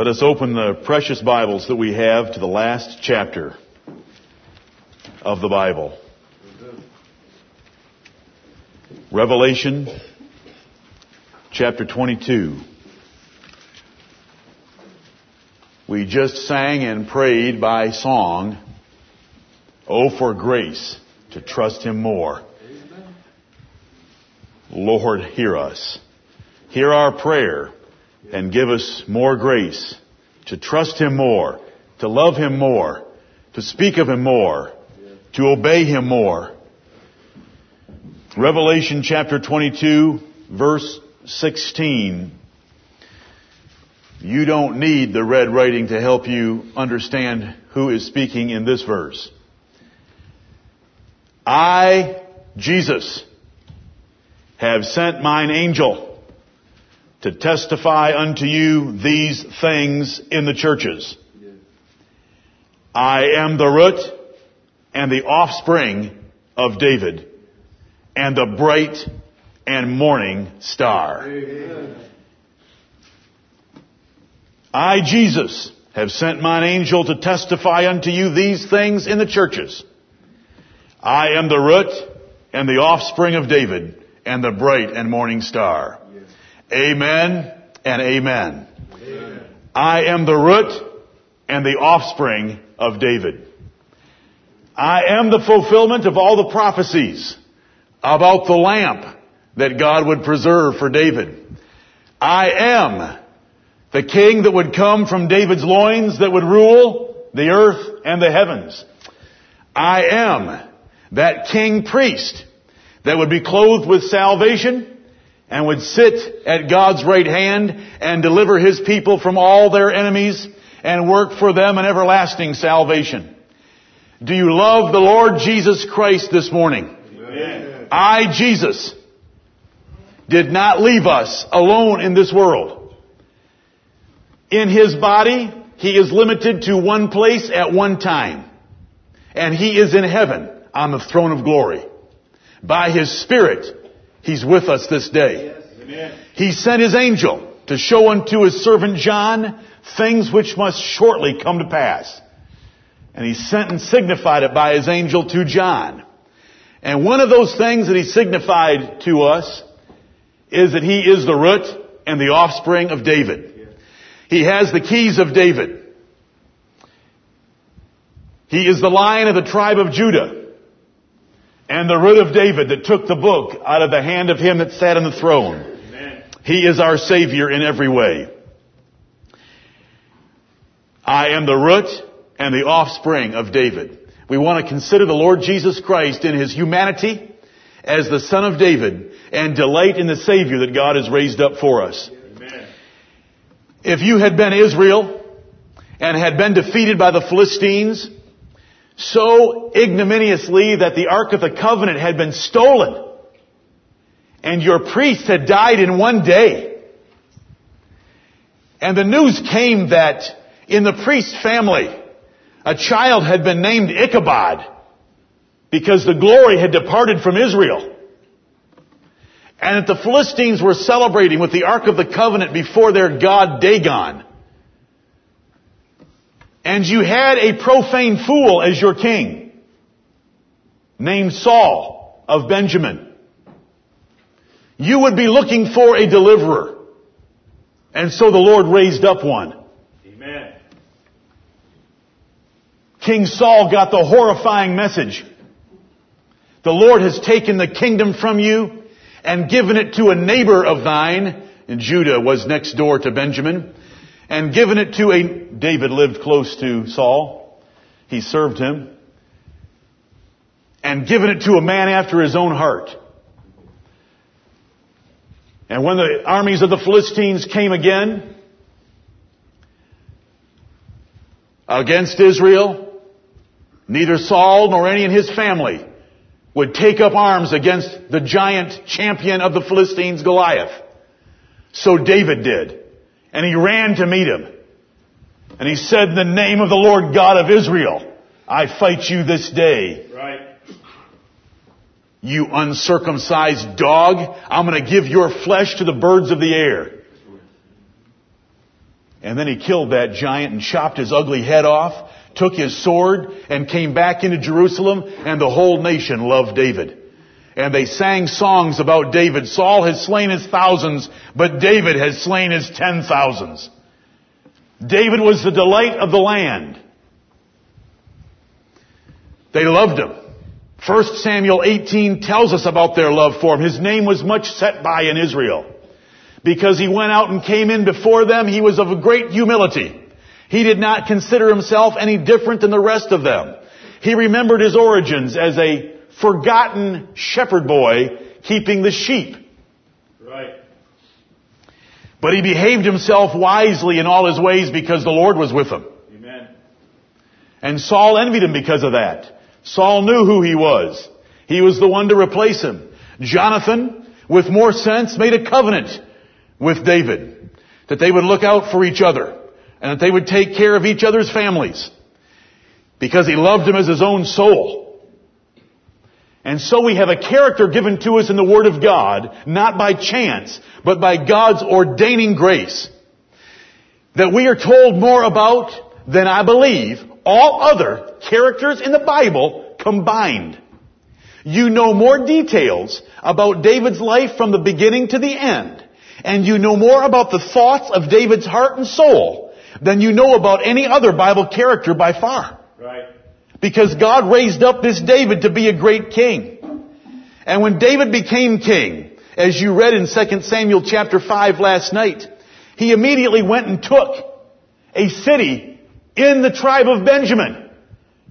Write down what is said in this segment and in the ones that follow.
Let us open the precious Bibles that we have to the last chapter of the Bible. Revelation chapter 22. We just sang and prayed by song, Oh for grace to trust Him more. Lord, hear us. Hear our prayer and give us more grace to trust Him more, to love Him more, to speak of Him more, to obey Him more. Revelation chapter 22 verse 16. You don't need the red writing to help you understand who is speaking in this verse. I, Jesus, have sent mine angel to testify unto you these things in the churches. I am the root and the offspring of David and the bright and morning star. I, Jesus, have sent mine angel to testify unto you these things in the churches. I am the root and the offspring of David and the bright and morning star. Amen and amen. amen. I am the root and the offspring of David. I am the fulfillment of all the prophecies about the lamp that God would preserve for David. I am the king that would come from David's loins that would rule the earth and the heavens. I am that king priest that would be clothed with salvation and would sit at God's right hand and deliver his people from all their enemies and work for them an everlasting salvation. Do you love the Lord Jesus Christ this morning? Amen. I, Jesus, did not leave us alone in this world. In His body, He is limited to one place at one time. And He is in heaven on the throne of glory. By His Spirit, He's with us this day. He sent His angel to show unto His servant John things which must shortly come to pass. And He sent and signified it by His angel to John. And one of those things that He signified to us is that He is the root and the offspring of David. He has the keys of David. He is the lion of the tribe of Judah and the root of David that took the book out of the hand of him that sat on the throne. Amen. He is our Savior in every way. I am the root and the offspring of David. We want to consider the Lord Jesus Christ in His humanity as the Son of David and delight in the Savior that God has raised up for us. Amen. If you had been Israel and had been defeated by the Philistines, so ignominiously that the Ark of the Covenant had been stolen. And your priest had died in one day. And the news came that in the priest's family, a child had been named Ichabod because the glory had departed from Israel. And that the Philistines were celebrating with the Ark of the Covenant before their god Dagon. And you had a profane fool as your king, named Saul of Benjamin. You would be looking for a deliverer. And so the Lord raised up one. Amen. King Saul got the horrifying message. The Lord has taken the kingdom from you and given it to a neighbor of thine. And Judah was next door to Benjamin and given it to a, David lived close to Saul. He served him. And given it to a man after his own heart. And when the armies of the Philistines came again against Israel, neither Saul nor any in his family would take up arms against the giant champion of the Philistines, Goliath. So David did. And he ran to meet him. And he said, in the name of the Lord God of Israel, I fight you this day. Right. You uncircumcised dog, I'm going to give your flesh to the birds of the air. And then he killed that giant and chopped his ugly head off, took his sword, and came back into Jerusalem, and the whole nation loved David. And they sang songs about David. Saul has slain his thousands, but David has slain his ten thousands. David was the delight of the land. They loved him. 1 Samuel 18 tells us about their love for him. His name was much set by in Israel. Because he went out and came in before them, he was of great humility. He did not consider himself any different than the rest of them. He remembered his origins as a forgotten shepherd boy keeping the sheep. Right. But he behaved himself wisely in all his ways because the Lord was with him. Amen. And Saul envied him because of that. Saul knew who he was. He was the one to replace him. Jonathan, with more sense, made a covenant with David that they would look out for each other and that they would take care of each other's families because he loved him as his own soul. And so we have a character given to us in the Word of God, not by chance, but by God's ordaining grace, that we are told more about than I believe all other characters in the Bible combined. You know more details about David's life from the beginning to the end, and you know more about the thoughts of David's heart and soul than you know about any other Bible character by far. Right. Because God raised up this David to be a great king. And when David became king, as you read in 2 Samuel chapter 5 last night, he immediately went and took a city in the tribe of Benjamin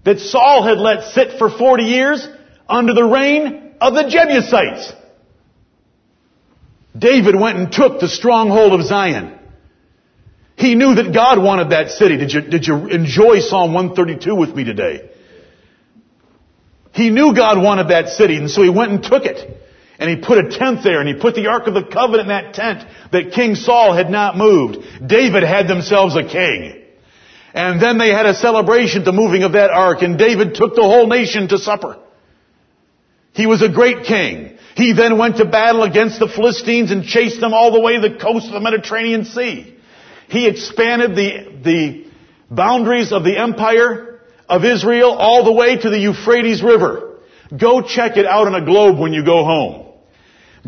that Saul had let sit for 40 years under the reign of the Jebusites. David went and took the stronghold of Zion. He knew that God wanted that city. Did you, did you enjoy Psalm 132 with me today? He knew God wanted that city, and so he went and took it. And he put a tent there, and he put the Ark of the Covenant in that tent that King Saul had not moved. David had themselves a king. And then they had a celebration, the moving of that ark, and David took the whole nation to supper. He was a great king. He then went to battle against the Philistines and chased them all the way to the coast of the Mediterranean Sea. He expanded the, the boundaries of the empire of Israel all the way to the Euphrates River. Go check it out on a globe when you go home.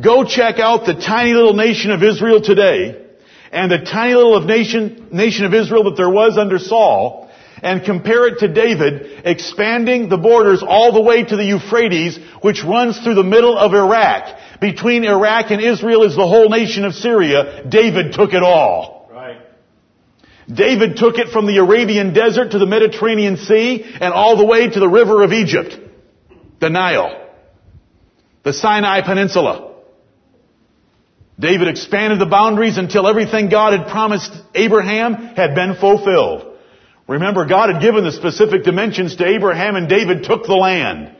Go check out the tiny little nation of Israel today and the tiny little nation, nation of Israel that there was under Saul and compare it to David expanding the borders all the way to the Euphrates, which runs through the middle of Iraq. Between Iraq and Israel is the whole nation of Syria. David took it all. David took it from the Arabian desert to the Mediterranean Sea and all the way to the river of Egypt, the Nile, the Sinai Peninsula. David expanded the boundaries until everything God had promised Abraham had been fulfilled. Remember, God had given the specific dimensions to Abraham and David took the land.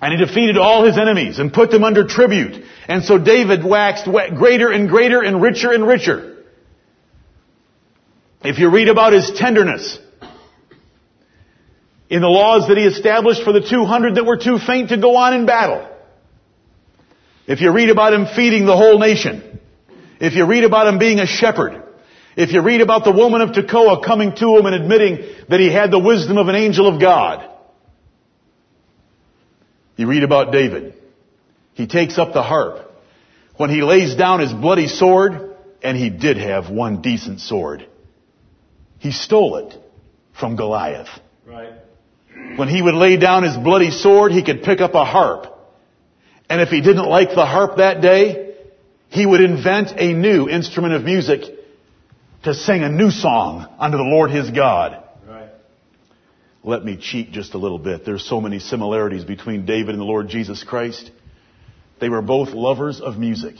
And he defeated all his enemies and put them under tribute. And so David waxed greater and greater and richer and richer. If you read about his tenderness in the laws that he established for the 200 that were too faint to go on in battle, if you read about him feeding the whole nation, if you read about him being a shepherd, if you read about the woman of Tekoa coming to him and admitting that he had the wisdom of an angel of God, you read about David. He takes up the harp. When he lays down his bloody sword, and he did have one decent sword, he stole it from Goliath. Right. When he would lay down his bloody sword, he could pick up a harp. And if he didn't like the harp that day, he would invent a new instrument of music to sing a new song unto the Lord his God. Right. Let me cheat just a little bit. There's so many similarities between David and the Lord Jesus Christ. They were both lovers of music.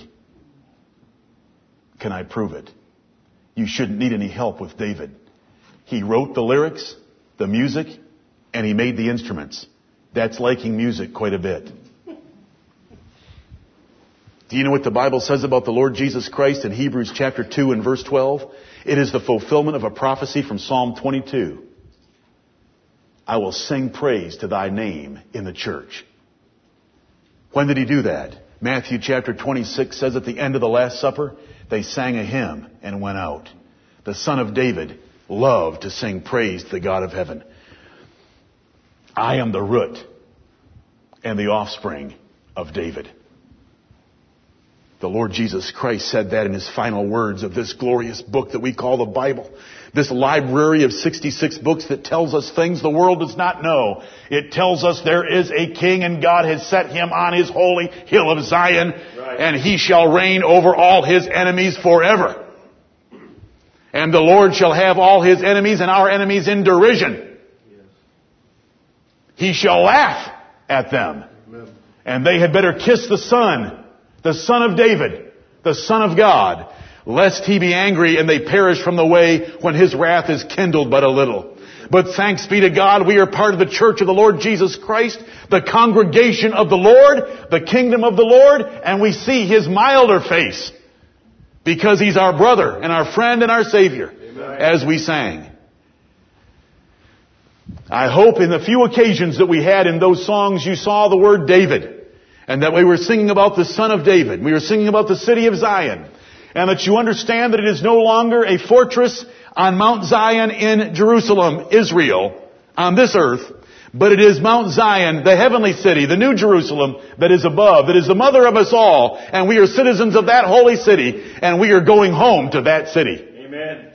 Can I prove it? You shouldn't need any help with David. He wrote the lyrics, the music, and he made the instruments. That's liking music quite a bit. Do you know what the Bible says about the Lord Jesus Christ in Hebrews chapter 2 and verse 12? It is the fulfillment of a prophecy from Psalm 22. I will sing praise to thy name in the church. When did he do that? Matthew chapter 26 says at the end of the Last Supper They sang a hymn and went out. The son of David loved to sing praise to the God of heaven. I am the root and the offspring of David. The Lord Jesus Christ said that in his final words of this glorious book that we call the Bible. This library of 66 books that tells us things the world does not know. It tells us there is a king and God has set him on his holy hill of Zion right. and he shall reign over all his enemies forever. And the Lord shall have all his enemies and our enemies in derision. He shall laugh at them. And they had better kiss the Son, the Son of David, the Son of God, lest he be angry and they perish from the way when his wrath is kindled but a little. But thanks be to God, we are part of the church of the Lord Jesus Christ, the congregation of the Lord, the kingdom of the Lord, and we see his milder face because he's our brother and our friend and our savior Amen. as we sang. I hope in the few occasions that we had in those songs you saw the word David and that we were singing about the son of David. We were singing about the city of Zion and that you understand that it is no longer a fortress on Mount Zion in Jerusalem, Israel, on this earth, but it is Mount Zion, the heavenly city, the new Jerusalem that is above, that is the mother of us all, and we are citizens of that holy city, and we are going home to that city. Amen.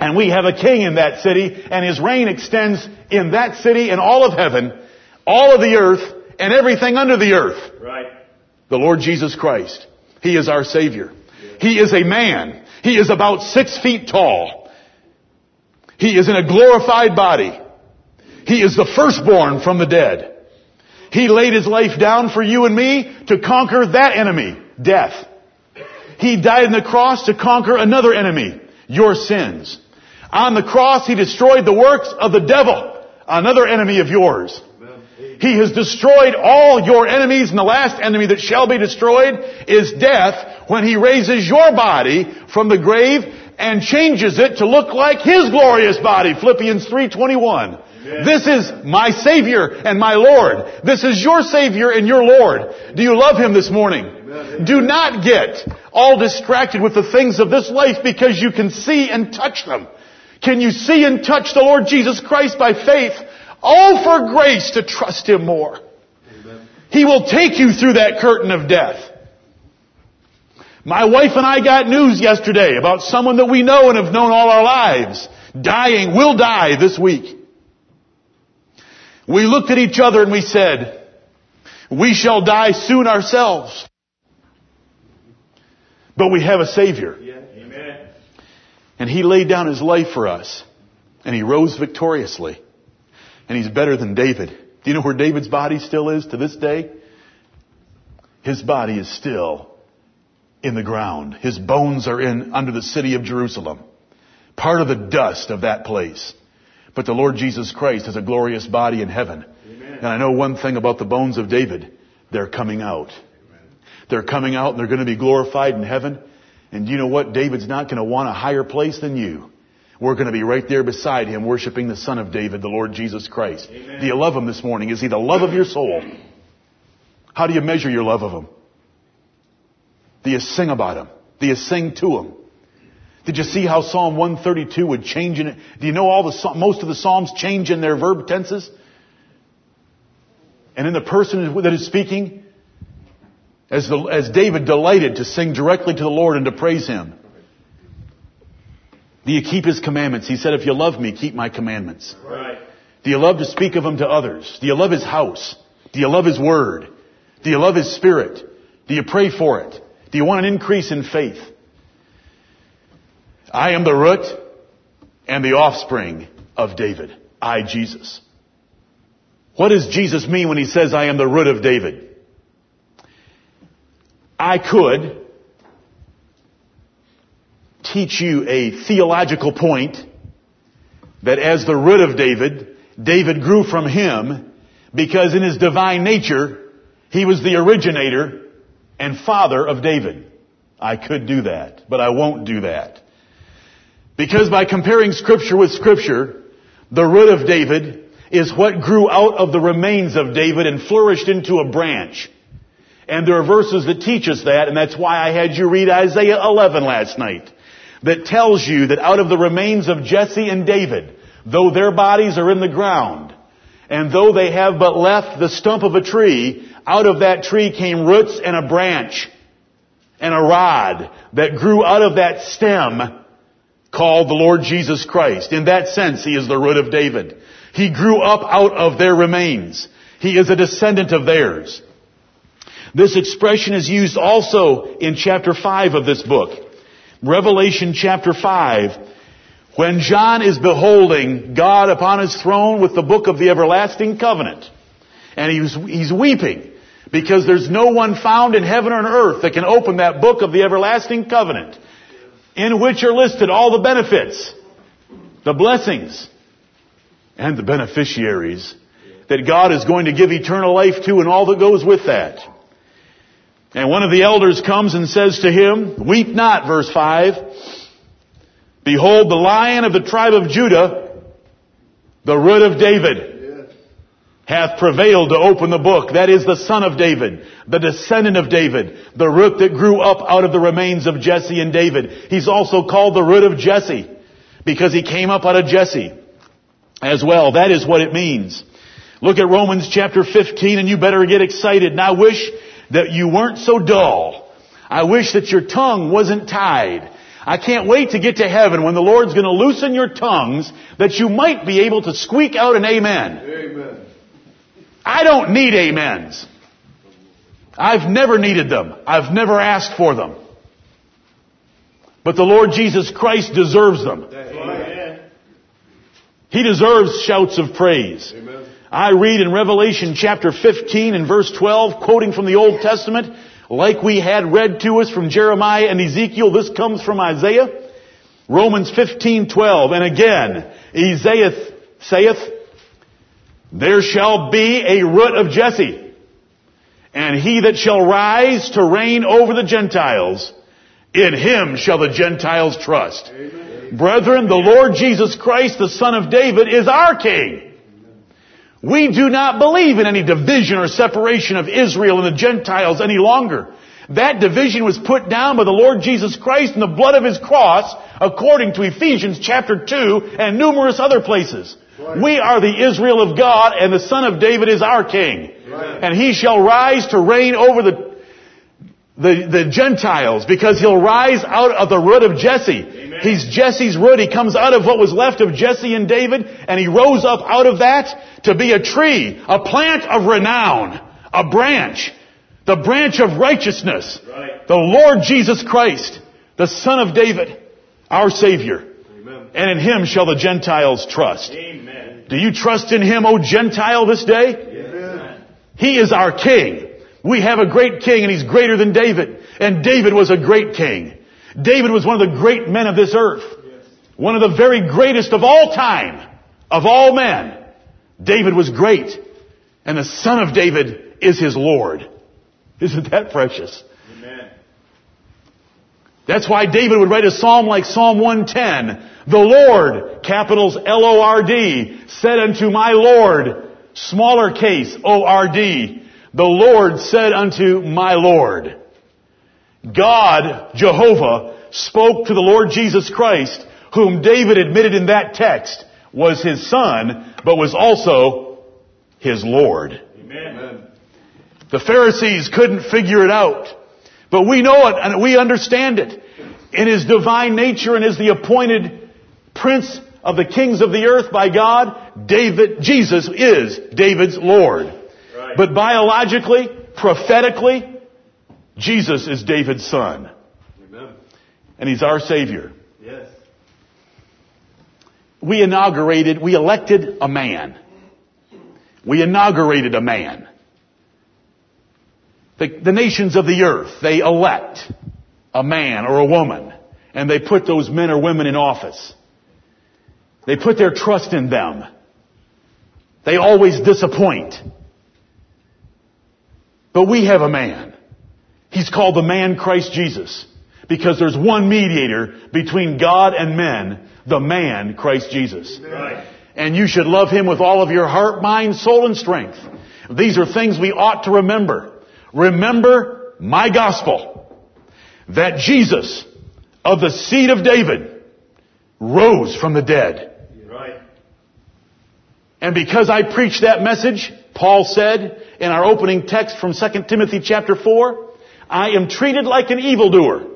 And we have a king in that city, and his reign extends in that city and all of heaven, all of the earth, and everything under the earth. Right. The Lord Jesus Christ. He is our Savior. He is a man. He is about six feet tall. He is in a glorified body. He is the firstborn from the dead. He laid his life down for you and me to conquer that enemy, death. He died on the cross to conquer another enemy, your sins. On the cross, he destroyed the works of the devil, another enemy of yours. He has destroyed all your enemies and the last enemy that shall be destroyed is death when he raises your body from the grave and changes it to look like his glorious body. Philippians 3.21. This is my Savior and my Lord. This is your Savior and your Lord. Do you love Him this morning? Amen. Do not get all distracted with the things of this life because you can see and touch them. Can you see and touch the Lord Jesus Christ by faith? All for grace to trust Him more. Amen. He will take you through that curtain of death. My wife and I got news yesterday about someone that we know and have known all our lives dying, will die this week. We looked at each other and we said, we shall die soon ourselves. But we have a Savior. Yeah. And He laid down His life for us. And He rose victoriously. And He's better than David. Do you know where David's body still is to this day? His body is still in the ground. His bones are in under the city of Jerusalem. Part of the dust of that place. But the Lord Jesus Christ has a glorious body in heaven. Amen. And I know one thing about the bones of David. They're coming out. Amen. They're coming out and they're going to be glorified in heaven. And you know what? David's not going to want a higher place than you. We're going to be right there beside him worshiping the Son of David, the Lord Jesus Christ. Amen. Do you love him this morning? Is he the love of your soul? How do you measure your love of him? Do you sing about him? Do you sing to him? Did you see how Psalm 132 would change in it? Do you know all the, most of the Psalms change in their verb tenses? And in the person that is speaking, as, the, as David delighted to sing directly to the Lord and to praise Him. Do you keep His commandments? He said, if you love me, keep my commandments. Right. Do you love to speak of Him to others? Do you love His house? Do you love His word? Do you love His spirit? Do you pray for it? Do you want an increase in faith? I am the root and the offspring of David. I, Jesus. What does Jesus mean when he says, I am the root of David? I could teach you a theological point that as the root of David, David grew from him because in his divine nature, he was the originator and father of David. I could do that, but I won't do that. Because by comparing scripture with scripture, the root of David is what grew out of the remains of David and flourished into a branch. And there are verses that teach us that, and that's why I had you read Isaiah 11 last night. That tells you that out of the remains of Jesse and David, though their bodies are in the ground, and though they have but left the stump of a tree, out of that tree came roots and a branch and a rod that grew out of that stem called the Lord Jesus Christ. In that sense, He is the root of David. He grew up out of their remains. He is a descendant of theirs. This expression is used also in chapter 5 of this book. Revelation chapter 5, when John is beholding God upon his throne with the book of the everlasting covenant, and he's, he's weeping because there's no one found in heaven or on earth that can open that book of the everlasting covenant in which are listed all the benefits, the blessings, and the beneficiaries that God is going to give eternal life to and all that goes with that. And one of the elders comes and says to him, Weep not, verse 5. Behold, the lion of the tribe of Judah, the root of David, hath prevailed to open the book. That is the son of David, the descendant of David, the root that grew up out of the remains of Jesse and David. He's also called the root of Jesse because he came up out of Jesse as well. That is what it means. Look at Romans chapter 15 and you better get excited. And I wish that you weren't so dull. I wish that your tongue wasn't tied. I can't wait to get to heaven when the Lord's going to loosen your tongues that you might be able to squeak out an amen. Amen. I don't need amens. I've never needed them. I've never asked for them. But the Lord Jesus Christ deserves them. Amen. He deserves shouts of praise. Amen. I read in Revelation chapter 15 and verse 12, quoting from the Old Testament, like we had read to us from Jeremiah and Ezekiel, this comes from Isaiah. Romans 15:12, and again, Isaiah saith, There shall be a root of Jesse, and he that shall rise to reign over the Gentiles, in him shall the Gentiles trust. Amen. Brethren, the Lord Jesus Christ, the Son of David, is our King. We do not believe in any division or separation of Israel and the Gentiles any longer. That division was put down by the Lord Jesus Christ in the blood of His cross, according to Ephesians chapter 2 and numerous other places. Right. We are the Israel of God and the Son of David is our King. Right. And He shall rise to reign over the the, the Gentiles because he'll rise out of the root of Jesse. He's Jesse's root. He comes out of what was left of Jesse and David and he rose up out of that to be a tree, a plant of renown, a branch, the branch of righteousness, Right. the Lord Jesus Christ, the Son of David, our Savior. And in him shall the Gentiles trust. Amen. Do you trust in him, O Gentile, this day? Amen. He is our king. We have a great king and he's greater than David. And David was a great king. David was one of the great men of this earth. One of the very greatest of all time. Of all men. David was great. And the son of David is his Lord. Isn't that precious? Amen. That's why David would write a psalm like Psalm 110. The Lord, capitals L-O-R-D, said unto my Lord, smaller case, O-R-D, the Lord said unto my Lord. God, Jehovah, spoke to the Lord Jesus Christ, whom David admitted in that text was his son, but was also his Lord. Amen. The Pharisees couldn't figure it out. But we know it and we understand it. In His divine nature and as the appointed Prince of the kings of the earth by God, David, Jesus is David's Lord. Right. But biologically, prophetically, Jesus is David's son. Amen. And He's our Savior. Yes. We inaugurated, we elected a man. We inaugurated a man. The, the nations of the earth, they elect a man or a woman, and they put those men or women in office. They put their trust in them. They always disappoint. But we have a man. He's called the man Christ Jesus. Because there's one mediator between God and men, the man Christ Jesus. Right. And you should love him with all of your heart, mind, soul, and strength. These are things we ought to remember. Remember my gospel, that Jesus of the seed of David rose from the dead. Right. And because I preached that message, Paul said in our opening text from 2 Timothy chapter 4, I am treated like an evildoer,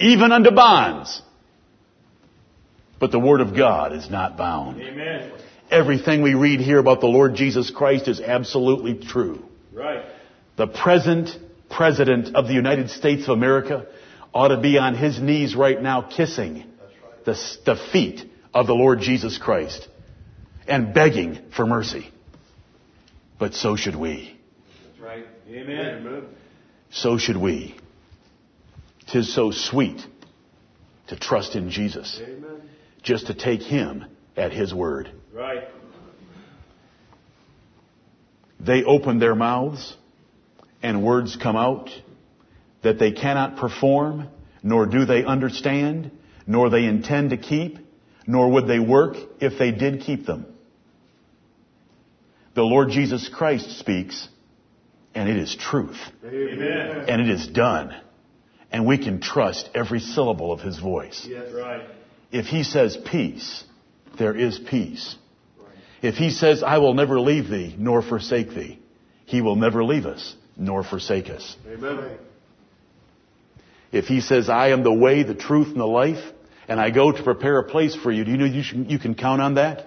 even unto bonds. But the word of God is not bound. Amen. Everything we read here about the Lord Jesus Christ is absolutely true. Right. The present President of the United States of America ought to be on his knees right now kissing the, the feet of the Lord Jesus Christ and begging for mercy. But so should we. That's right. Amen. Amen. So should we. Tis so sweet to trust in Jesus. Amen. Just to take Him at His word. Right. They open their mouths and words come out that they cannot perform, nor do they understand, nor they intend to keep, nor would they work if they did keep them. The Lord Jesus Christ speaks, and it is truth, Amen. and it is done, and we can trust every syllable of His voice. Yes. Right. If He says peace, there is peace. If He says, I will never leave thee nor forsake thee, He will never leave us nor forsake us. Amen. If He says, I am the way, the truth, and the life, and I go to prepare a place for you, do you know you, should, you can count on that?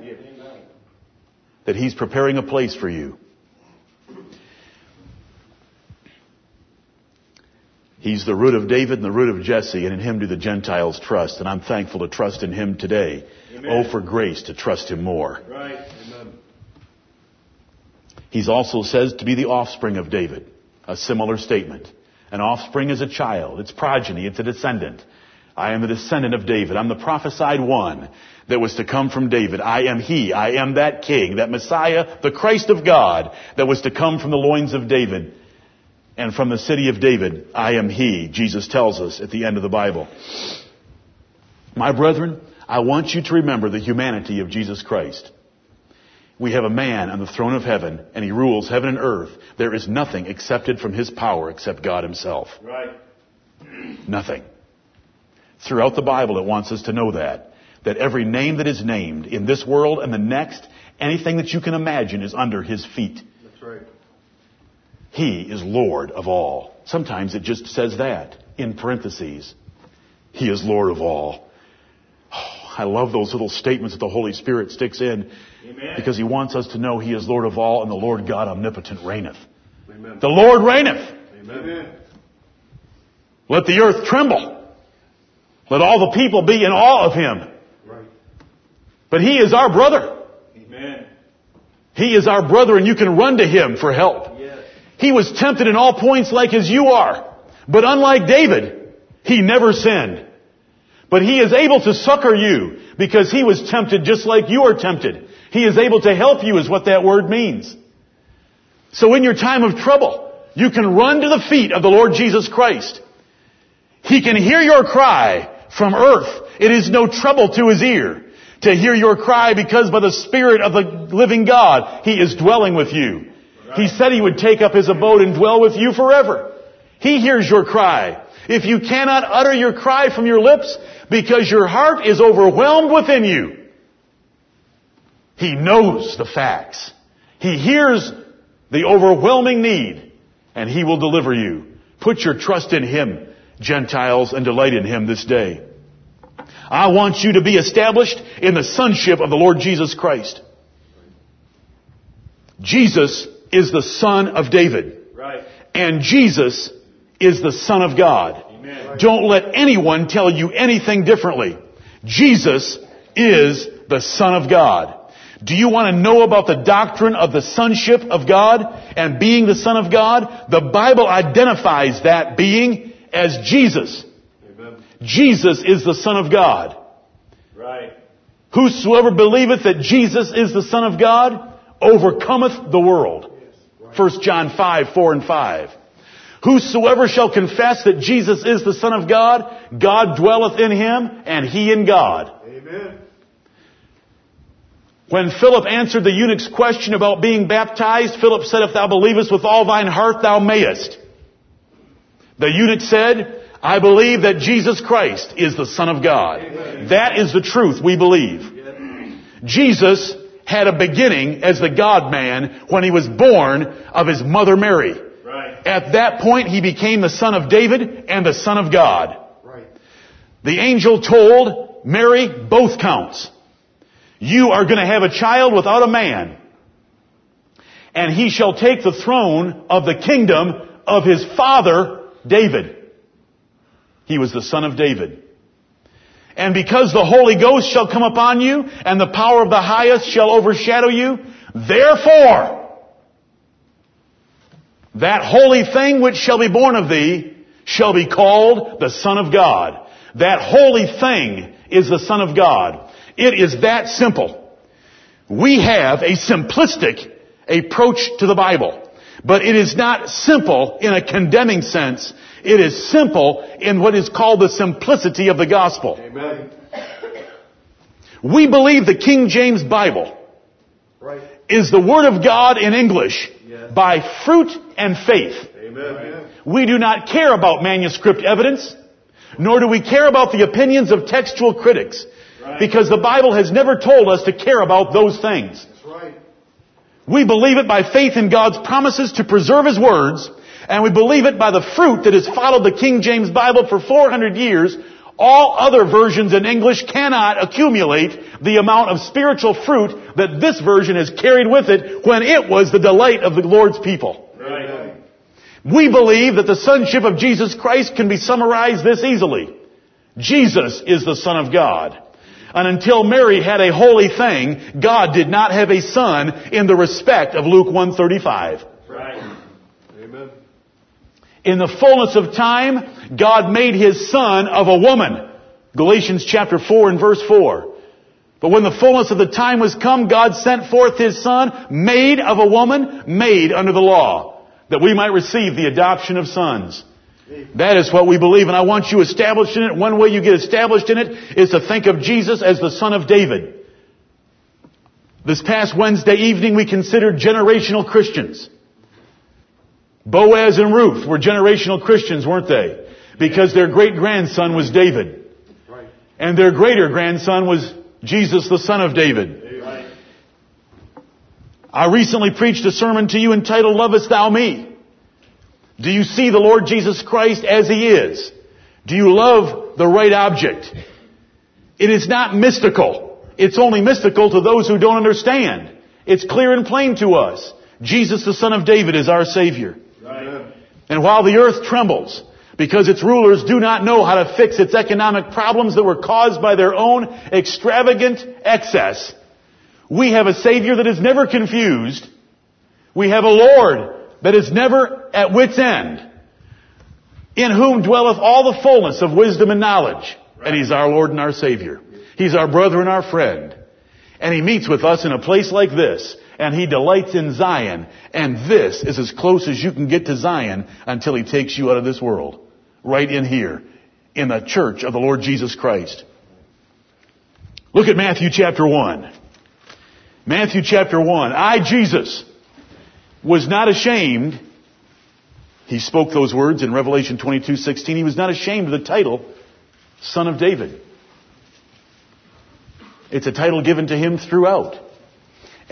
That He's preparing a place for you. He's the root of David and the root of Jesse, and in Him do the Gentiles trust, and I'm thankful to trust in Him today. Amen. Oh, for grace to trust Him more. Right. Amen. He's also says to be the offspring of David. A similar statement. An offspring is a child. It's progeny. It's a descendant. I am the descendant of David. I'm the prophesied one that was to come from David. I am he. I am that king, that Messiah, the Christ of God that was to come from the loins of David and from the city of David. I am he, Jesus tells us at the end of the Bible. My brethren, I want you to remember the humanity of Jesus Christ. We have a man on the throne of heaven, and he rules heaven and earth. There is nothing accepted from his power except God himself. Right. Nothing. Throughout the Bible, it wants us to know that. That every name that is named in this world and the next, anything that you can imagine is under his feet. That's right. He is Lord of all. Sometimes it just says that in parentheses. He is Lord of all. I love those little statements that the Holy Spirit sticks in Amen. because he wants us to know he is Lord of all and the Lord God omnipotent reigneth. Amen. The Lord reigneth. Amen. Let the earth tremble. Let all the people be in awe of him. Right. But he is our brother. Amen. He is our brother and you can run to him for help. Yes. He was tempted in all points like as you are. But unlike David, he never sinned. But he is able to succor you because he was tempted just like you are tempted. He is able to help you is what that word means. So in your time of trouble, you can run to the feet of the Lord Jesus Christ. He can hear your cry from earth. It is no trouble to his ear to hear your cry because by the Spirit of the living God, he is dwelling with you. He said he would take up his abode and dwell with you forever. He hears your cry. If you cannot utter your cry from your lips because your heart is overwhelmed within you, he knows the facts. He hears the overwhelming need and he will deliver you. Put your trust in him, Gentiles, and delight in him this day. I want you to be established in the sonship of the Lord Jesus Christ. Jesus is the son of David. Right. And Jesus is the son of God. Amen. Don't let anyone tell you anything differently. Jesus is the son of God. Do you want to know about the doctrine of the sonship of God and being the son of God? The Bible identifies that being as Jesus. Amen. Jesus is the son of God. Right. Whosoever believeth that Jesus is the Son of God overcometh the world. 1 John 5, 4 and 5. Whosoever shall confess that Jesus is the Son of God, God dwelleth in him, and he in God. Amen. When Philip answered the eunuch's question about being baptized, Philip said, If thou believest with all thine heart, thou mayest. The eunuch said, I believe that Jesus Christ is the Son of God. That is the truth we believe. Jesus had a beginning as the God man when he was born of his mother Mary. At that point, he became the son of David and the son of God. Right. The angel told Mary both counts. You are going to have a child without a man. And he shall take the throne of the kingdom of his father, David. He was the son of David. And because the Holy Ghost shall come upon you, and the power of the highest shall overshadow you, therefore, that holy thing which shall be born of thee shall be called the Son of God. That holy thing is the Son of God. It is that simple. We have a simplistic approach to the Bible. But it is not simple in a condemning sense. It is simple in what is called the simplicity of the gospel. Amen. We believe the King James Bible Right. Is the Word of God in English Yes. by fruit and faith. Amen. We do not care about manuscript evidence, nor do we care about the opinions of textual critics, Right. because the Bible has never told us to care about those things. Right. We believe it by faith in God's promises to preserve His words, and we believe it by the fruit that has followed the King James Bible for 400 years. All other versions in English cannot accumulate the amount of spiritual fruit that this version has carried with it when it was the delight of the Lord's people. Right. We believe that the sonship of Jesus Christ can be summarized this easily. Jesus is the Son of God. And until Mary had a holy thing, God did not have a son in the respect of Luke 135. In the fullness of time, God made his son of a woman. Galatians chapter 4 and verse 4. But when the fullness of the time was come, God sent forth his son, made of a woman, made under the law, that we might receive the adoption of sons. That is what we believe, and I want you established in it. One way you get established in it is to think of Jesus as the son of David. This past Wednesday evening we considered generational Christians. Boaz and Ruth were generational Christians, weren't they? Because their great grandson was David. Right. And their greater grandson was Jesus, the son of David. Right. I recently preached a sermon to you entitled, Lovest Thou Me? Do you see the Lord Jesus Christ as He is? Do you love the right object? It is not mystical. It's only mystical to those who don't understand. It's clear and plain to us. Jesus, the son of David, is our Savior. Right. And while the earth trembles, because its rulers do not know how to fix its economic problems that were caused by their own extravagant excess, we have a Savior that is never confused. We have a Lord that is never at wit's end, in whom dwelleth all the fullness of wisdom and knowledge. And He's our Lord and our Savior. He's our brother and our friend. And He meets with us in a place like this, and He delights in Zion, and this is as close as you can get to Zion until He takes you out of this world. Right in here, in the church of the Lord Jesus Christ. Look at Matthew chapter 1. Matthew chapter 1. I, Jesus, was not ashamed. He spoke those words in Revelation 22, 16. He was not ashamed of the title, Son of David. It's a title given to him throughout.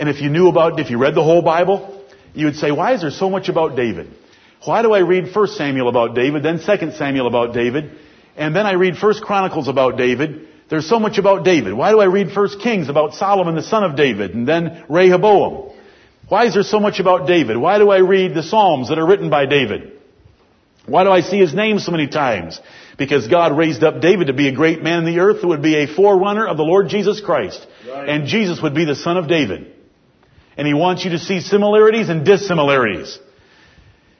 And if you knew about, if you read the whole Bible, you would say, why is there so much about David? Why do I read 1 Samuel about David, then 2 Samuel about David, and then I read 1 Chronicles about David? There's so much about David. Why do I read 1 Kings about Solomon, the son of David, and then Rehoboam? Why is there so much about David? Why do I read the Psalms that are written by David? Why do I see his name so many times? Because God raised up David to be a great man in the earth who would be a forerunner of the Lord Jesus Christ. Right. And Jesus would be the son of David. And he wants you to see similarities and dissimilarities.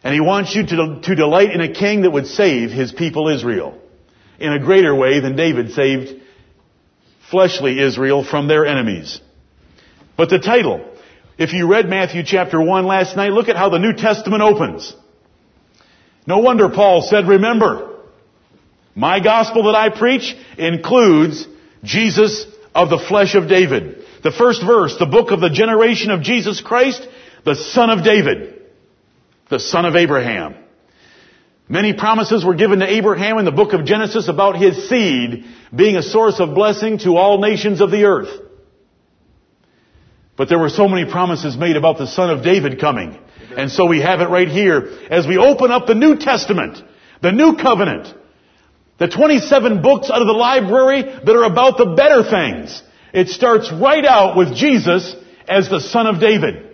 And he wants you to, to delight in a king that would save his people Israel in a greater way than David saved fleshly Israel from their enemies. But the title, if you read Matthew chapter 1 last night, look at how the New Testament opens. No wonder Paul said, remember, my gospel that I preach includes Jesus of the flesh of David. The first verse, the book of the generation of Jesus Christ, the son of David, the son of Abraham. Many promises were given to Abraham in the book of Genesis about his seed being a source of blessing to all nations of the earth. But there were so many promises made about the son of David coming. And so we have it right here as we open up the New Testament, the New Covenant, the 27 books out of the library that are about the better things. It starts right out with Jesus as the son of David.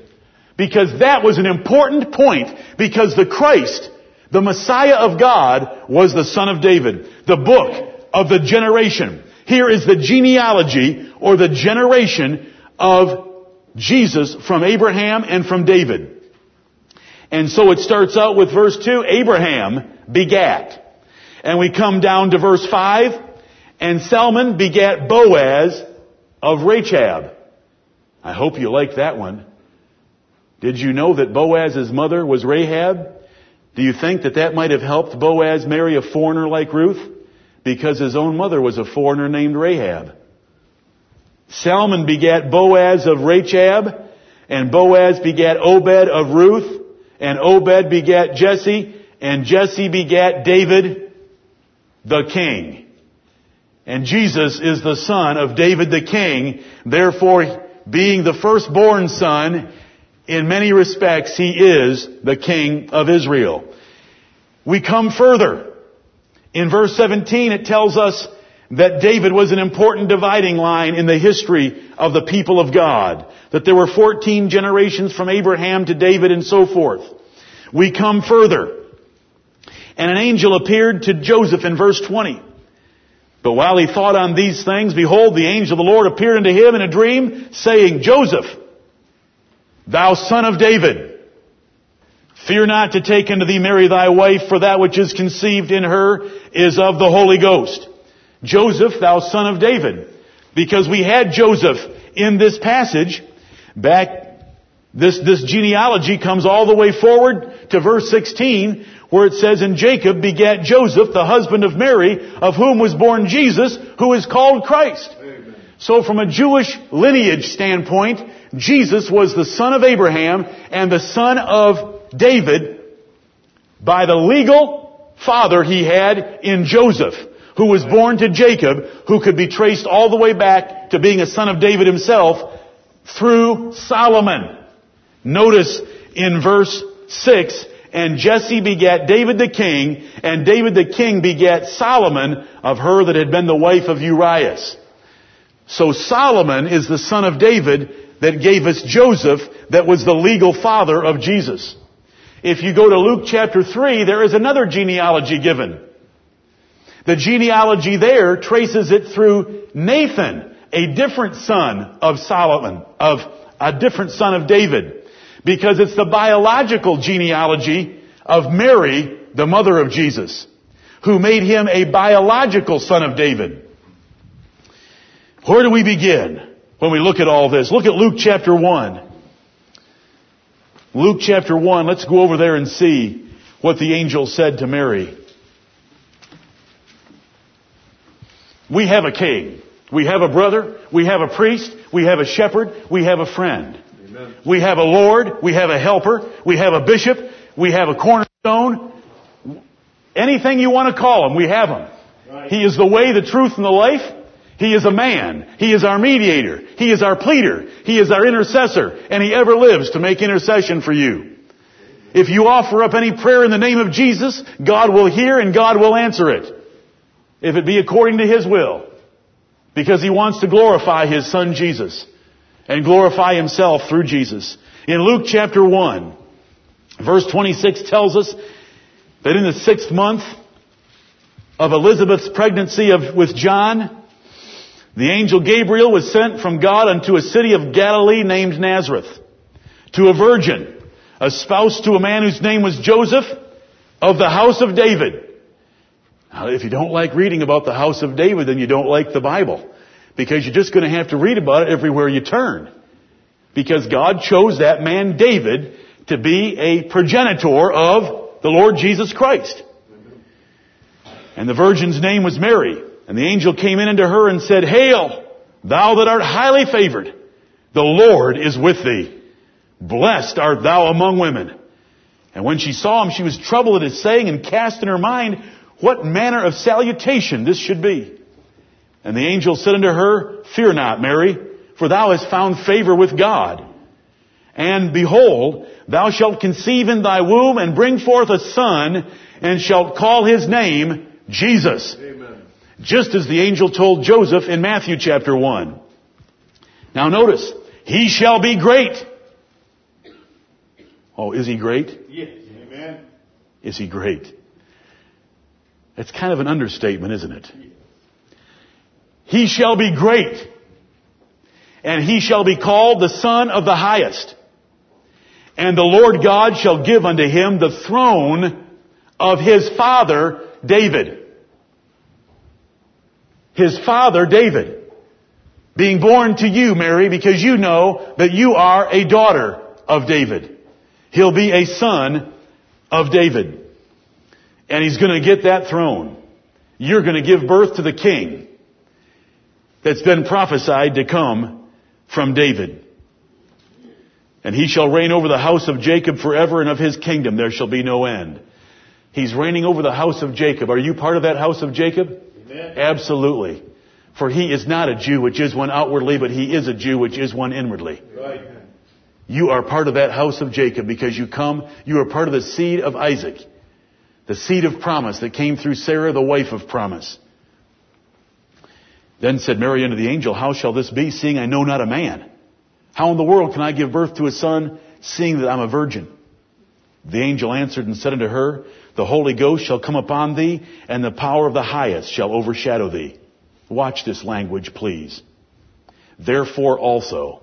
Because that was an important point because the Christ, the Messiah of God, was the son of David. The book of the generation. Here is the genealogy or the generation of Jesus from Abraham and from David. And so it starts out with verse 2, Abraham begat. And we come down to verse 5, and Salmon begat Boaz of Rachab. I hope you like that one. Did you know that Boaz's mother was Rahab? Do you think that that might have helped Boaz marry a foreigner like Ruth? Because his own mother was a foreigner named Rahab. Salmon begat Boaz of Rachab, and Boaz begat Obed of Ruth, and Obed begat Jesse, and Jesse begat David the king. And Jesus is the son of David the king, therefore being the firstborn son, in many respects, he is the king of Israel. We come further. In verse 17, it tells us that David was an important dividing line in the history of the people of God. That there were 14 generations from Abraham to David and so forth. We come further. And an angel appeared to Joseph in verse 20. But while he thought on these things, behold, the angel of the Lord appeared unto him in a dream, saying, Joseph, Thou son of David, fear not to take unto thee Mary thy wife, for that which is conceived in her is of the Holy Ghost. Joseph, thou son of David. Because we had Joseph in this passage, back, this, this genealogy comes all the way forward to verse 16, where it says, And Jacob begat Joseph, the husband of Mary, of whom was born Jesus, who is called Christ. Amen. So from a Jewish lineage standpoint, Jesus was the son of Abraham and the son of David by the legal father he had in Joseph, who was born to Jacob, who could be traced all the way back to being a son of David himself through Solomon. Notice in verse 6, and Jesse begat David the king, and David the king begat Solomon of her that had been the wife of Urias. So Solomon is the son of David that gave us Joseph that was the legal father of Jesus. If you go to Luke chapter 3, there is another genealogy given. The genealogy there traces it through Nathan, a different son of Solomon, of a different son of David. Because it's the biological genealogy of Mary, the mother of Jesus, who made him a biological son of David. Where do we begin when we look at all this? Look at Luke chapter 1. Luke chapter 1, let's go over there and see what the angel said to Mary. We have a king. We have a brother. We have a priest. We have a shepherd. We have a friend. Amen. We have a Lord. We have a helper. We have a bishop. We have a cornerstone. Anything you want to call him, we have him. Right. He is the way, the truth, and the life. He is a man. He is our mediator. He is our pleader. He is our intercessor. And He ever lives to make intercession for you. If you offer up any prayer in the name of Jesus, God will hear and God will answer it. If it be according to His will. Because He wants to glorify His Son Jesus. And glorify Himself through Jesus. In Luke chapter 1, verse 26 tells us that in the sixth month of Elizabeth's pregnancy of, with John, the angel Gabriel was sent from God unto a city of Galilee named Nazareth to a virgin, a spouse to a man whose name was Joseph of the house of David. Now, if you don't like reading about the house of David, then you don't like the Bible. Because you're just going to have to read about it everywhere you turn. Because God chose that man David to be a progenitor of the Lord Jesus Christ. And the virgin's name was Mary. And the angel came in unto her and said, Hail, thou that art highly favored. The Lord is with thee. Blessed art thou among women. And when she saw him, she was troubled at his saying and cast in her mind what manner of salutation this should be. And the angel said unto her, Fear not, Mary, for thou hast found favor with God. And behold, thou shalt conceive in thy womb and bring forth a son, and shalt call his name Jesus. Amen. Just as the angel told Joseph in Matthew chapter 1. Now notice, he shall be great. Oh, is he great? Yes. Amen. Is he great? It's kind of an understatement, isn't it? He shall be great, and he shall be called the Son of the Highest. And the Lord God shall give unto him the throne of his father David. His father David. Being born to you, Mary, because you know that you are a daughter of David. He'll be a son of David. And he's gonna get that throne. You're gonna give birth to the king that's been prophesied to come from David. And he shall reign over the house of Jacob forever and of his kingdom there shall be no end. He's reigning over the house of Jacob. Are you part of that house of Jacob? Amen. Absolutely. For he is not a Jew which is one outwardly, but he is a Jew which is one inwardly. Right. You are part of that house of Jacob because you come, you are part of the seed of Isaac. The seed of promise that came through Sarah, the wife of promise. Then said Mary unto the angel, How shall this be, seeing I know not a man? How in the world can I give birth to a son, seeing that I'm a virgin? The angel answered and said unto her, The Holy Ghost shall come upon thee, and the power of the highest shall overshadow thee. Watch this language, please. Therefore also,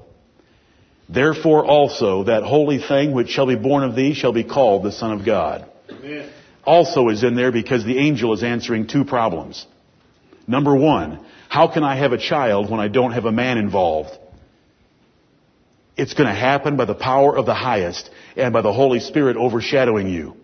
therefore also that holy thing which shall be born of thee shall be called the Son of God. Amen. Also is in there because the angel is answering two problems. Number one, how can I have a child when I don't have a man involved? It's going to happen by the power of the highest and by the Holy Spirit overshadowing you.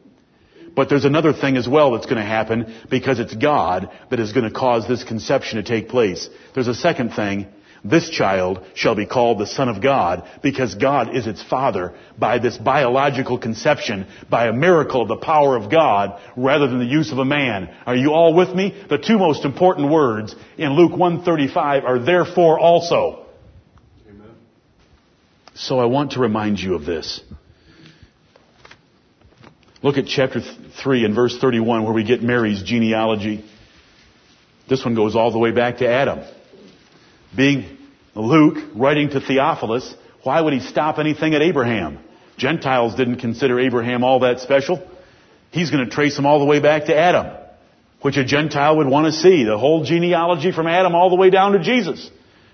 But there's another thing as well that's going to happen because it's God that is going to cause this conception to take place. There's a second thing. This child shall be called the Son of God because God is its Father by this biological conception, by a miracle of the power of God rather than the use of a man. Are you all with me? The two most important words in Luke 135 are therefore also. Amen. So I want to remind you of this. Look at chapter 3 and verse 31 where we get Mary's genealogy. This one goes all the way back to Adam. Being Luke writing to Theophilus, why would he stop anything at Abraham? Gentiles didn't consider Abraham all that special. He's going to trace him all the way back to Adam, which a Gentile would want to see. The whole genealogy from Adam all the way down to Jesus.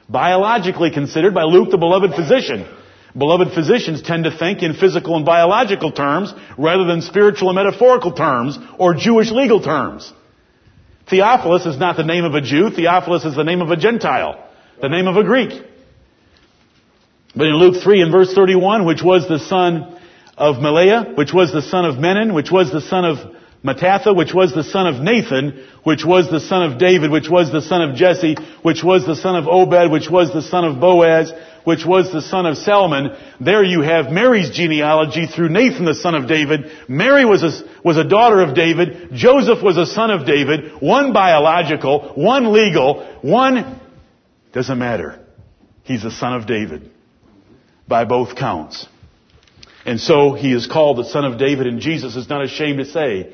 Biologically considered by Luke, the beloved physician. Beloved physicians tend to think in physical and biological terms rather than spiritual and metaphorical terms or Jewish legal terms. Theophilus is not the name of a Jew. Theophilus is the name of a Gentile, the name of a Greek. But in Luke 3 and verse 31, which was the son of Melea, which was the son of Menan, which was the son of Mattatha, which was the son of Nathan, which was the son of David, which was the son of Jesse, which was the son of Obed, which was the son of Boaz, which was the son of Salmon. There you have Mary's genealogy through Nathan, the son of David. Mary was a, was a daughter of David. Joseph was a son of David. One biological, one legal, one doesn't matter. He's a son of David by both counts. And so he is called the son of David and Jesus is not ashamed to say,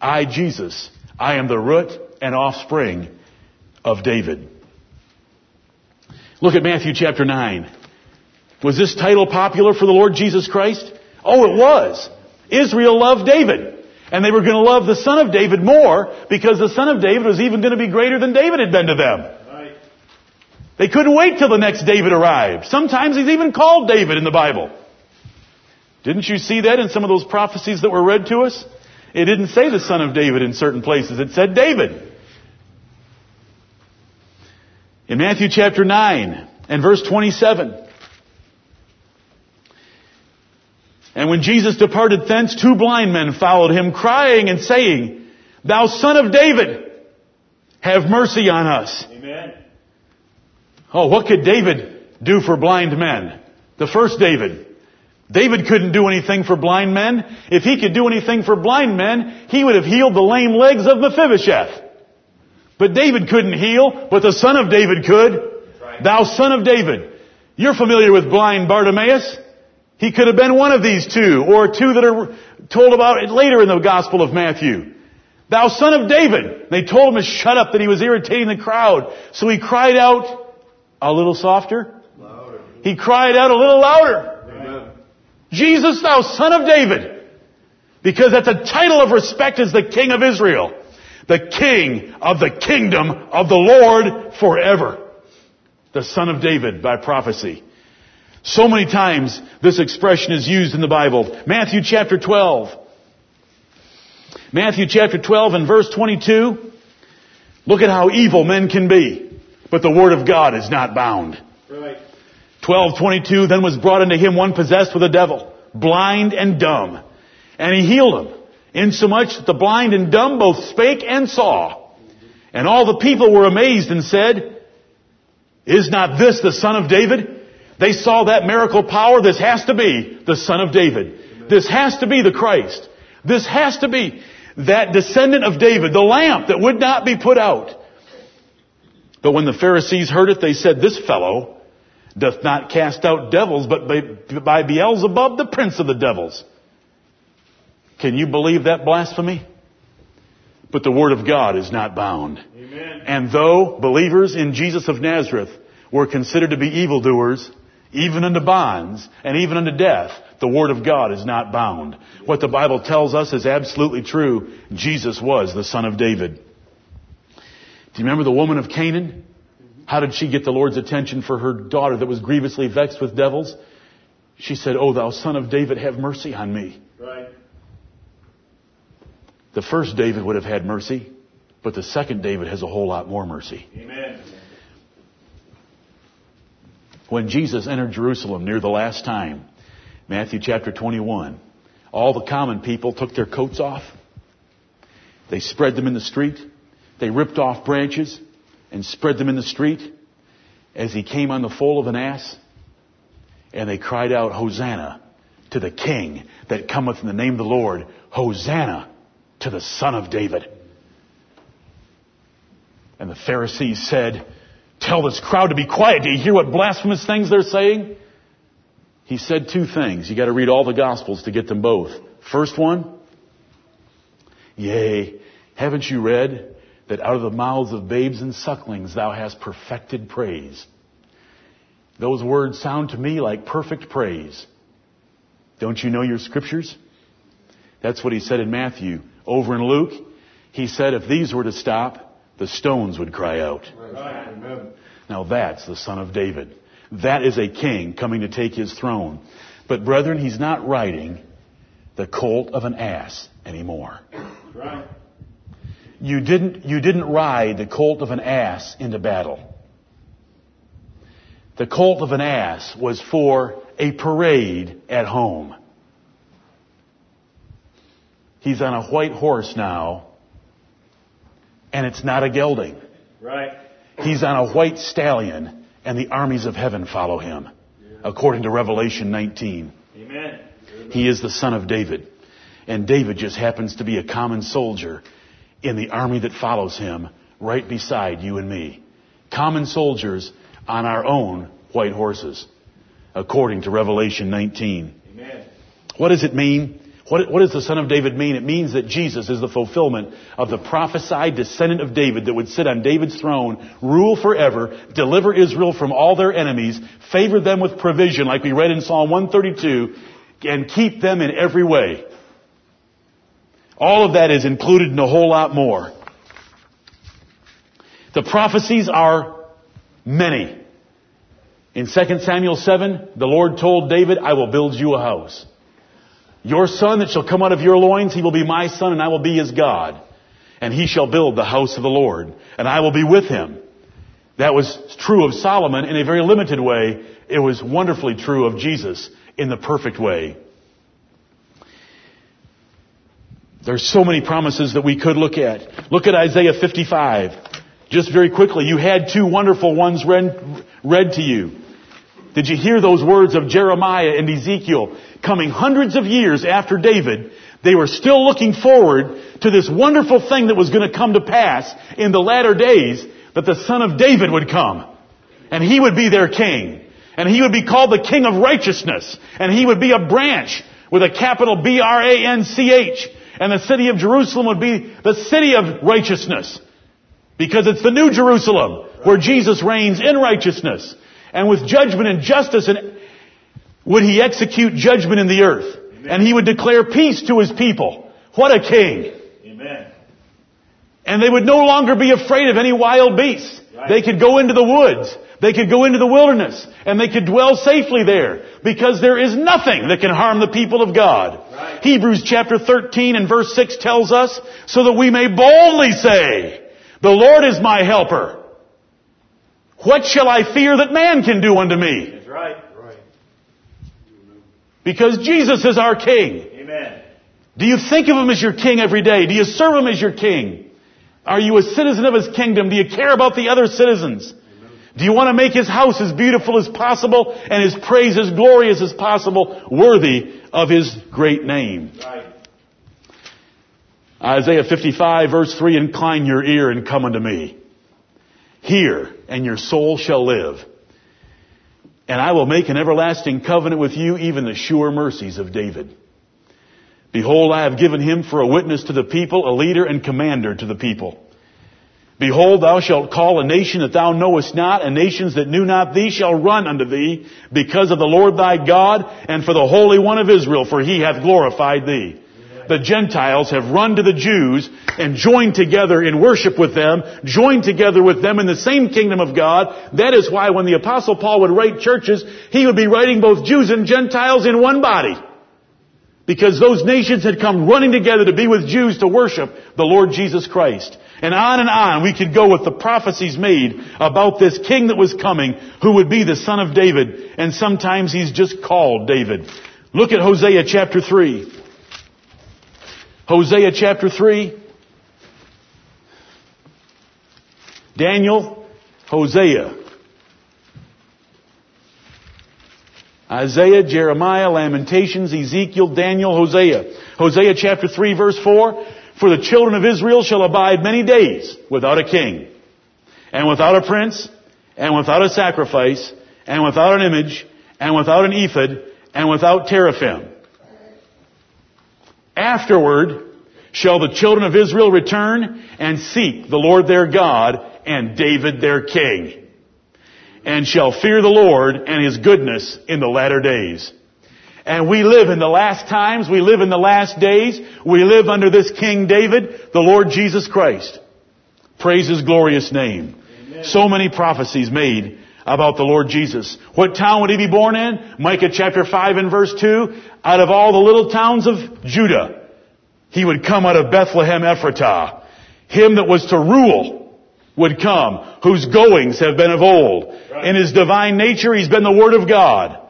I, Jesus, I am the root and offspring of David. Look at Matthew chapter 9. Was this title popular for the Lord Jesus Christ? Oh, it was. Israel loved David. And they were going to love the son of David more because the son of David was even going to be greater than David had been to them. They couldn't wait till the next David arrived. Sometimes he's even called David in the Bible. Didn't you see that in some of those prophecies that were read to us? It didn't say the son of David in certain places. It said David. In Matthew chapter 9 and verse 27. And when Jesus departed thence, two blind men followed him, crying and saying, Thou son of David, have mercy on us. Amen. Oh, what could David do for blind men? The first David. David couldn't do anything for blind men. If he could do anything for blind men, he would have healed the lame legs of Mephibosheth. But David couldn't heal, but the son of David could. Thou son of David. You're familiar with blind Bartimaeus. He could have been one of these two, or two that are told about later in the Gospel of Matthew. Thou son of David. They told him to shut up that he was irritating the crowd. So he cried out a little softer. Louder. He cried out a little louder. Amen. Jesus, thou son of David. Because that's a title of respect as the King of Israel. The King of the kingdom of the Lord forever. The son of David by prophecy. So many times this expression is used in the Bible. Matthew chapter 12. Matthew chapter 12 and verse 22. Look at how evil men can be. But the word of God is not bound. Right. 1222 then was brought unto him one possessed with a devil, blind and dumb. And he healed him, insomuch that the blind and dumb both spake and saw. And all the people were amazed and said, Is not this the son of David? They saw that miracle power. This has to be the son of David. This has to be the Christ. This has to be that descendant of David, the lamp that would not be put out. But when the Pharisees heard it, they said, This fellow doth not cast out devils, but by, by Beelzebub, the prince of the devils. Can you believe that blasphemy? But the word of God is not bound. Amen. And though believers in Jesus of Nazareth were considered to be evildoers, even unto bonds, and even unto death, the Word of God is not bound. What the Bible tells us is absolutely true. Jesus was the Son of David. Do you remember the woman of Canaan? How did she get the Lord's attention for her daughter that was grievously vexed with devils? She said, O thou son of David, have mercy on me. Right. The first David would have had mercy, but the second David has a whole lot more mercy. Amen. When Jesus entered Jerusalem near the last time, Matthew chapter 21, all the common people took their coats off. They spread them in the street. They ripped off branches and spread them in the street as he came on the foal of an ass. And they cried out, Hosanna to the King that cometh in the name of the Lord. Hosanna to the Son of David. And the Pharisees said, Tell this crowd to be quiet. Do you hear what blasphemous things they're saying? He said two things. You gotta read all the Gospels to get them both. First one, Yea, haven't you read that out of the mouths of babes and sucklings thou hast perfected praise? Those words sound to me like perfect praise. Don't you know your scriptures? That's what he said in Matthew. Over in Luke, he said if these were to stop, the stones would cry out. Now that's the son of David. That is a king coming to take his throne. But brethren, he's not riding the colt of an ass anymore. Right. You didn't, you didn't ride the colt of an ass into battle. The colt of an ass was for a parade at home. He's on a white horse now, and it's not a gelding. Right. He's on a white stallion, and the armies of heaven follow him, according to Revelation 19. Amen. He is the son of David. And David just happens to be a common soldier in the army that follows him right beside you and me. Common soldiers on our own white horses, according to Revelation 19. Amen. What does it mean? What, what does the Son of David mean? It means that Jesus is the fulfillment of the prophesied descendant of David that would sit on David's throne, rule forever, deliver Israel from all their enemies, favor them with provision, like we read in Psalm 132, and keep them in every way. All of that is included in a whole lot more. The prophecies are many. In 2 Samuel 7, the Lord told David, I will build you a house. Your son that shall come out of your loins, he will be my son and I will be his God. And he shall build the house of the Lord and I will be with him. That was true of Solomon in a very limited way. It was wonderfully true of Jesus in the perfect way. There's so many promises that we could look at. Look at Isaiah 55. Just very quickly, you had two wonderful ones read, read to you. Did you hear those words of Jeremiah and Ezekiel coming hundreds of years after David, they were still looking forward to this wonderful thing that was going to come to pass in the latter days, that the son of David would come. And he would be their king. And he would be called the king of righteousness. And he would be a branch with a capital B-R-A-N-C-H. And the city of Jerusalem would be the city of righteousness. Because it's the new Jerusalem where Jesus reigns in righteousness. And with judgment and justice and would he execute judgment in the earth. And he would declare peace to his people. What a king. Amen. And they would no longer be afraid of any wild beasts. Right. They could go into the woods. They could go into the wilderness. And they could dwell safely there. Because there is nothing that can harm the people of God. Right. Hebrews chapter 13 and verse 6 tells us, so that we may boldly say, the Lord is my helper. What shall I fear that man can do unto me? That's right. Right. Because Jesus is our King. Amen. Do you think of Him as your King every day? Do you serve Him as your King? Are you a citizen of His kingdom? Do you care about the other citizens? Do you want to make His house as beautiful as possible and His praise as glorious as possible, worthy of His great name? Right. Isaiah 55 verse 3, incline your ear and come unto me. Hear, and your soul shall live. And I will make an everlasting covenant with you, even the sure mercies of David. Behold, I have given him for a witness to the people, a leader and commander to the people. Behold, thou shalt call a nation that thou knowest not, and nations that knew not thee shall run unto thee, because of the Lord thy God, and for the Holy One of Israel, for he hath glorified thee. The Gentiles have run to the Jews and joined together in worship with them, joined together with them in the same kingdom of God. That is why when the apostle Paul would write churches, he would be writing both Jews and Gentiles in one body. Because those nations had come running together to be with Jews to worship the Lord Jesus Christ. And on and on we could go with the prophecies made about this king that was coming who would be the son of David. And sometimes he's just called David. Look at Hosea chapter 3. Hosea chapter 3. Daniel, Hosea. Isaiah, Jeremiah, Lamentations, Ezekiel, Daniel, Hosea. Hosea chapter 3 verse 4. For the children of Israel shall abide many days without a king, and without a prince, and without a sacrifice, and without an image, and without an ephod, and without teraphim. Afterward shall the children of Israel return and seek the Lord their God and David their king, and shall fear the Lord and his goodness in the latter days. And we live in the last times, we live in the last days, we live under this King David, the Lord Jesus Christ. Praise his glorious name. Amen. So many prophecies made about the Lord Jesus. What town would he be born in? Micah chapter 5 and verse 2. Out of all the little towns of Judah, he would come out of Bethlehem Ephratah. Him that was to rule would come, whose goings have been of old. In his divine nature, he's been the Word of God.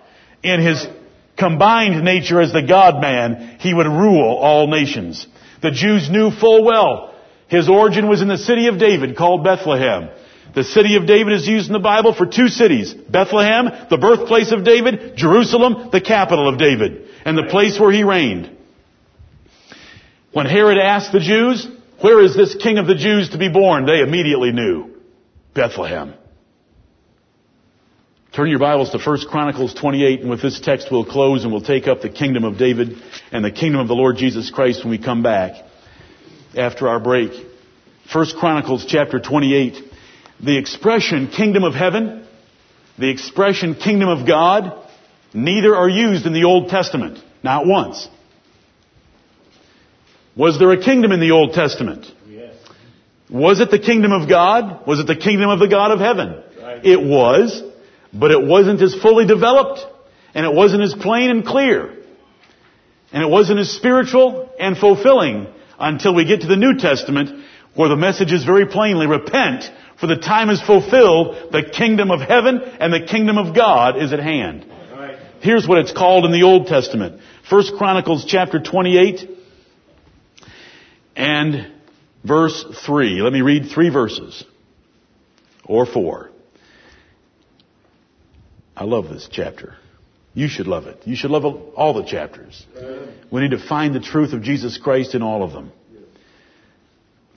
In his combined nature as the God-man, he would rule all nations. The Jews knew full well his origin was in the city of David called Bethlehem. The city of David is used in the Bible for two cities. Bethlehem, the birthplace of David, Jerusalem, the capital of David, and the place where he reigned. When Herod asked the Jews, where is this king of the Jews to be born? They immediately knew. Bethlehem. Turn your Bibles to 1 Chronicles 28 and with this text we'll close and we'll take up the kingdom of David and the kingdom of the Lord Jesus Christ when we come back after our break. 1 Chronicles chapter 28. The expression kingdom of heaven, the expression kingdom of God, neither are used in the Old Testament. Not once. Was there a kingdom in the Old Testament? Yes. Was it the kingdom of God? Was it the kingdom of the God of heaven? Right. It was, but it wasn't as fully developed, and it wasn't as plain and clear, and it wasn't as spiritual and fulfilling until we get to the New Testament, where the message is very plainly, repent, for the time is fulfilled, the kingdom of heaven and the kingdom of God is at hand. Right. Here's what it's called in the Old Testament. First Chronicles chapter 28 and verse 3. Let me read three verses. Or four. I love this chapter. You should love it. You should love all the chapters. We need to find the truth of Jesus Christ in all of them.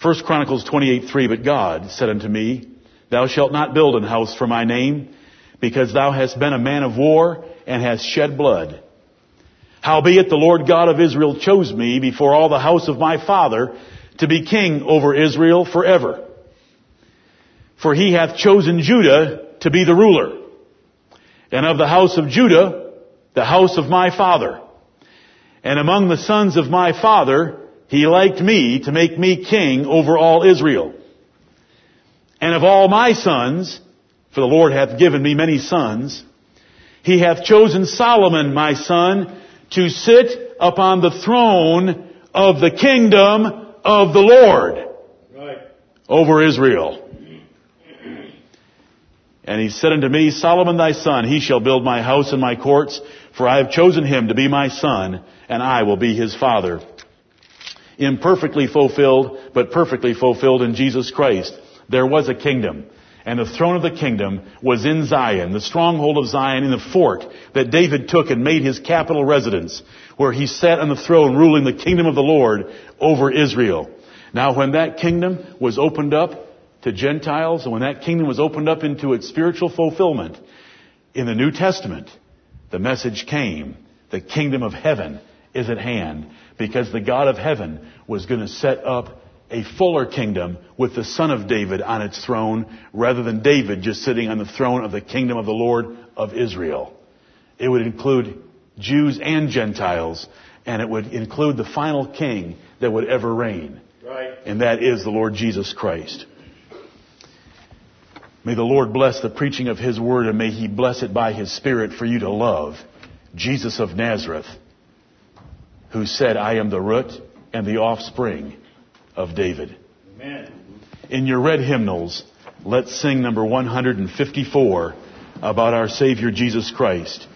First Chronicles 28, 3, but God said unto me, Thou shalt not build an house for my name, because thou hast been a man of war and hast shed blood. Howbeit the Lord God of Israel chose me before all the house of my father to be king over Israel forever. For he hath chosen Judah to be the ruler, and of the house of Judah, the house of my father. And among the sons of my father, he liked me to make me king over all Israel. And of all my sons, for the Lord hath given me many sons, he hath chosen Solomon, my son, to sit upon the throne of the kingdom of the Lord Right. over Israel. And he said unto me, Solomon thy son, he shall build my house and my courts, for I have chosen him to be my son, and I will be his father. Imperfectly fulfilled, but perfectly fulfilled in Jesus Christ. There was a kingdom. And the throne of the kingdom was in Zion, the stronghold of Zion in the fort that David took and made his capital residence, where he sat on the throne ruling the kingdom of the Lord over Israel. Now when that kingdom was opened up to Gentiles, and when that kingdom was opened up into its spiritual fulfillment, in the New Testament, the message came, the kingdom of heaven is at hand, because the God of heaven was going to set up a fuller kingdom with the son of David on its throne rather than David just sitting on the throne of the kingdom of the Lord of Israel. It would include Jews and Gentiles and it would include the final king that would ever reign. Right. And that is the Lord Jesus Christ. May the Lord bless the preaching of His word and may He bless it by His Spirit for you to love Jesus of Nazareth, who said, I am the root and the offspring of David. Amen. In your red hymnals, let's sing number 154 about our Savior Jesus Christ.